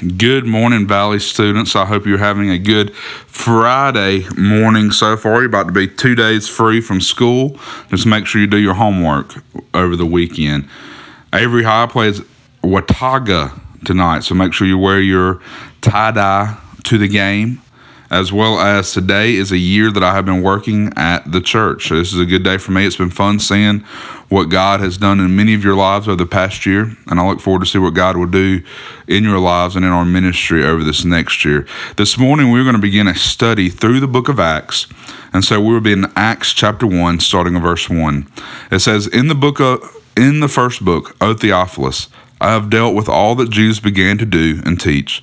Good morning, Valley students. I hope you're having a good Friday morning so far. You're about to be two days free from school. Just make sure you do your homework over the weekend. Avery High plays Watauga tonight, so make sure you wear your tie dye to the game as well as today is a year that I have been working at the church. So this is a good day for me. It's been fun seeing what God has done in many of your lives over the past year, and I look forward to see what God will do in your lives and in our ministry over this next year. This morning we're going to begin a study through the book of Acts, and so we will be in Acts chapter one, starting in verse one. It says, "In the book of in the first book, O Theophilus, I have dealt with all that Jesus began to do and teach."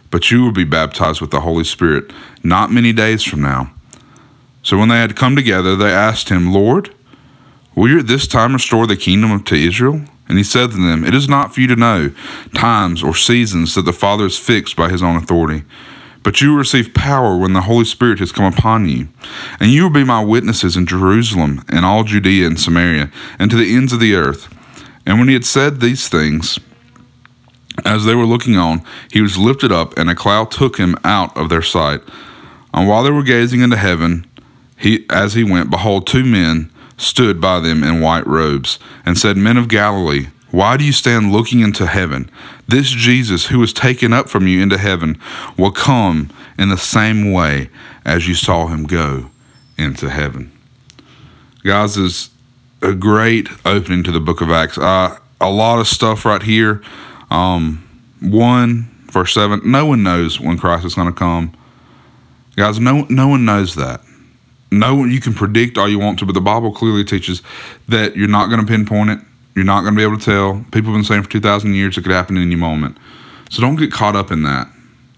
but you will be baptized with the Holy Spirit not many days from now. So when they had come together, they asked him, Lord, will you at this time restore the kingdom to Israel? And he said to them, It is not for you to know times or seasons that the Father has fixed by his own authority. But you will receive power when the Holy Spirit has come upon you. And you will be my witnesses in Jerusalem and all Judea and Samaria and to the ends of the earth. And when he had said these things, as they were looking on, he was lifted up, and a cloud took him out of their sight. And while they were gazing into heaven, he, as he went, behold, two men stood by them in white robes, and said, Men of Galilee, why do you stand looking into heaven? This Jesus, who was taken up from you into heaven, will come in the same way as you saw him go into heaven. Guys, is a great opening to the book of Acts. Uh, a lot of stuff right here. Um, 1, verse 7 no one knows when Christ is going to come. Guys, no, no one knows that. No one, you can predict all you want to, but the Bible clearly teaches that you're not going to pinpoint it. You're not going to be able to tell. People have been saying for 2,000 years it could happen at any moment. So don't get caught up in that.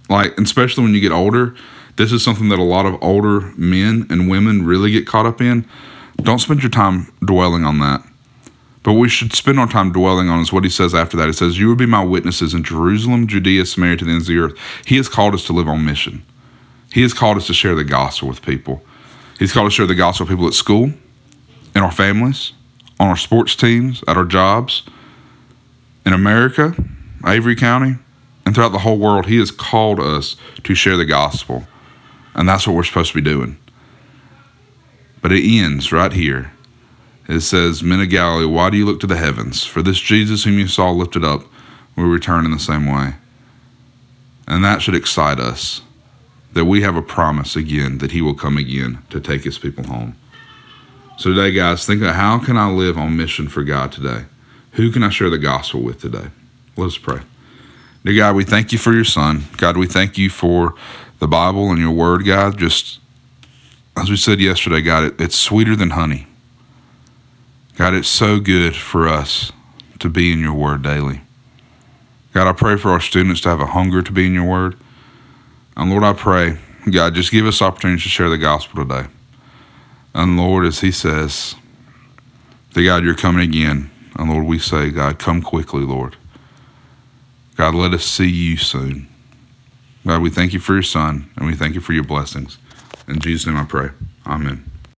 Like, especially when you get older, this is something that a lot of older men and women really get caught up in. Don't spend your time dwelling on that. But we should spend our time dwelling on is what he says after that. He says, You will be my witnesses in Jerusalem, Judea, Samaria, to the ends of the earth. He has called us to live on mission. He has called us to share the gospel with people. He's called us to share the gospel with people at school, in our families, on our sports teams, at our jobs, in America, Avery County, and throughout the whole world. He has called us to share the gospel. And that's what we're supposed to be doing. But it ends right here it says, Men of Galilee, why do you look to the heavens? For this Jesus whom you saw lifted up will return in the same way. And that should excite us that we have a promise again that he will come again to take his people home. So today, guys, think of how can I live on mission for God today? Who can I share the gospel with today? Let's pray. Dear God, we thank you for your son. God, we thank you for the Bible and your word, God. Just as we said yesterday, God, it, it's sweeter than honey. God, it's so good for us to be in your word daily. God, I pray for our students to have a hunger to be in your word. And Lord, I pray, God, just give us opportunities to share the gospel today. And Lord, as he says, that God, you're coming again. And Lord, we say, God, come quickly, Lord. God, let us see you soon. God, we thank you for your son, and we thank you for your blessings. In Jesus' name I pray. Amen.